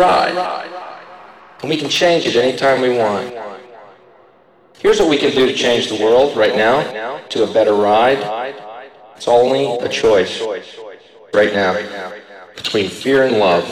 ride. And we can change it anytime we want. Here's what we can do to change the world right now to a better ride. It's only a choice right now between fear and love.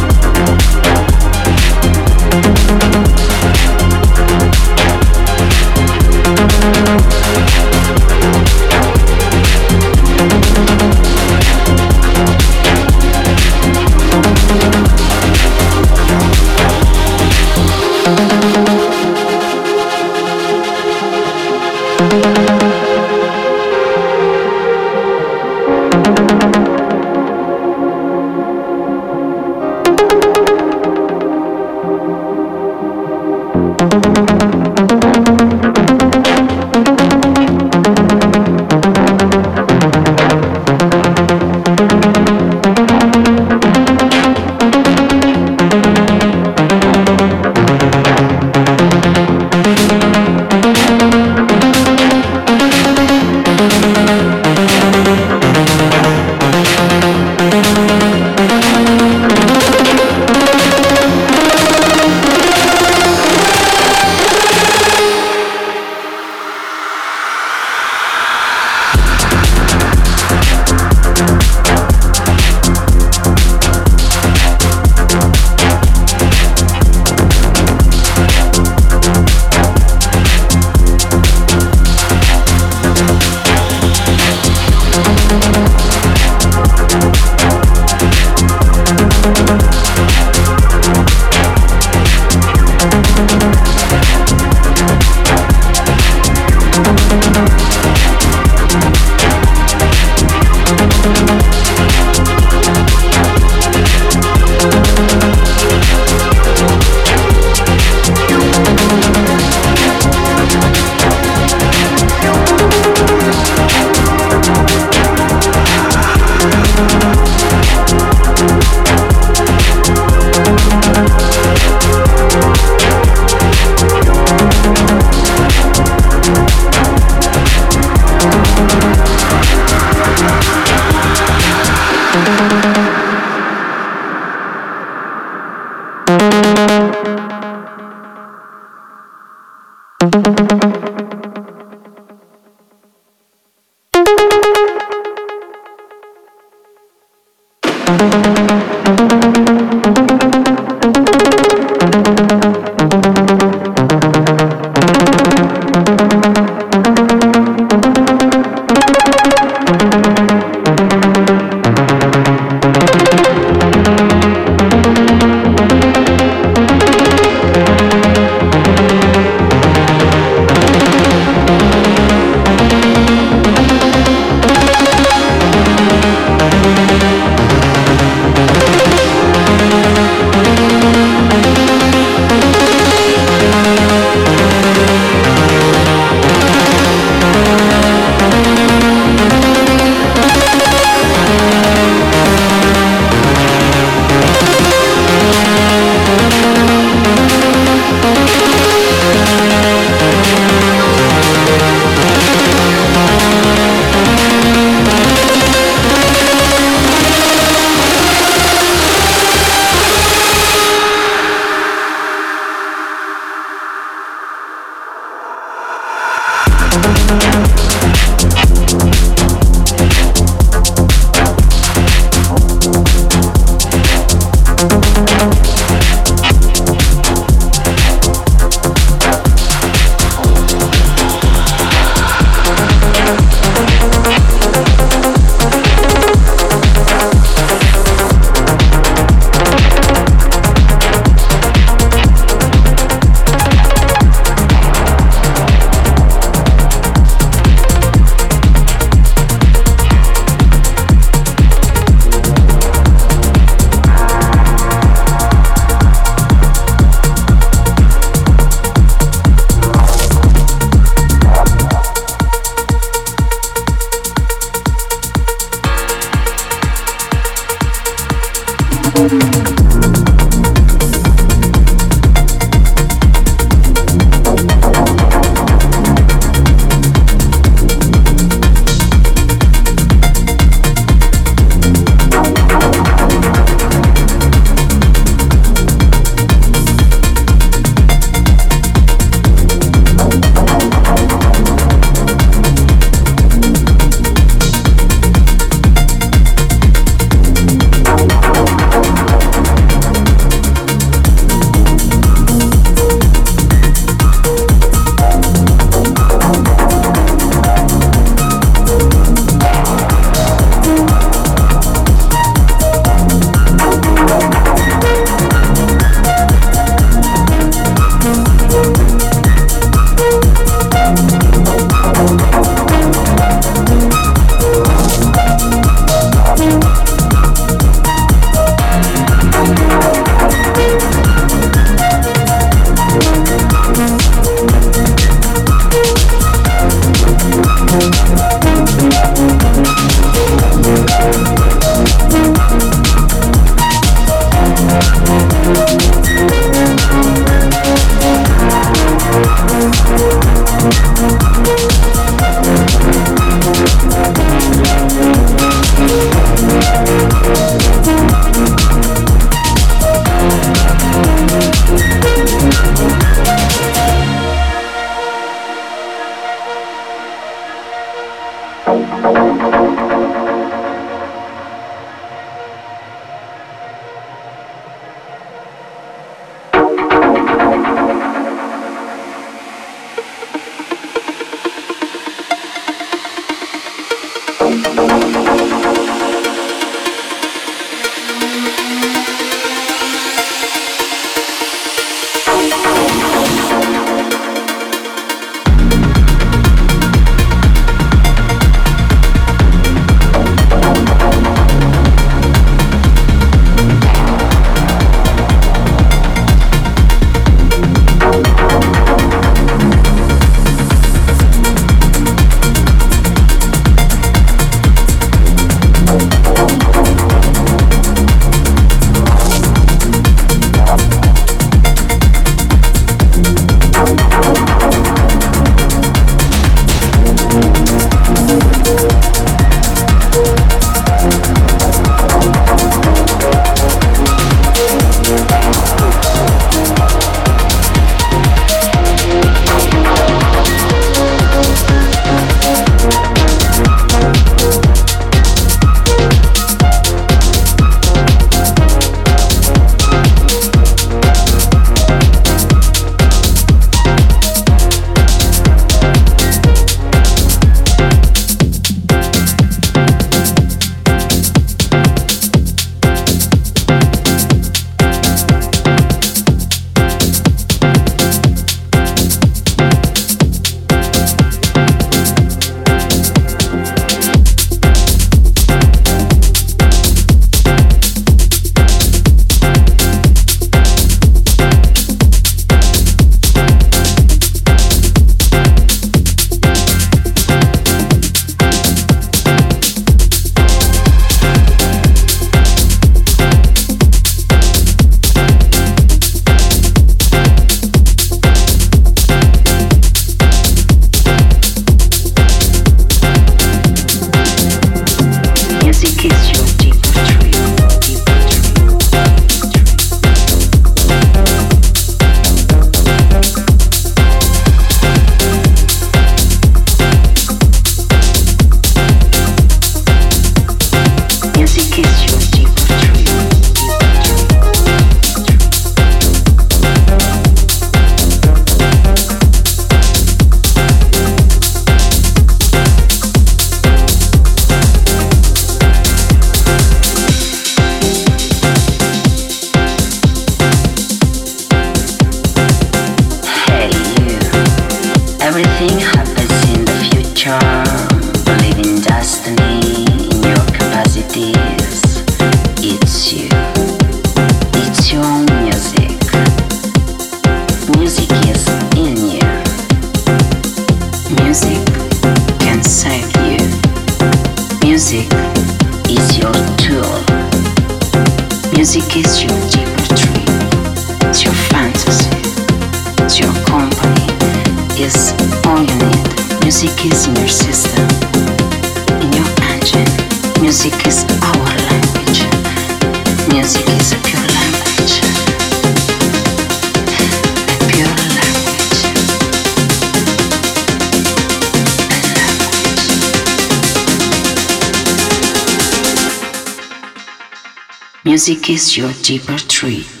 Music is your deeper tree.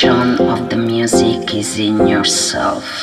direction of the music is in yourself.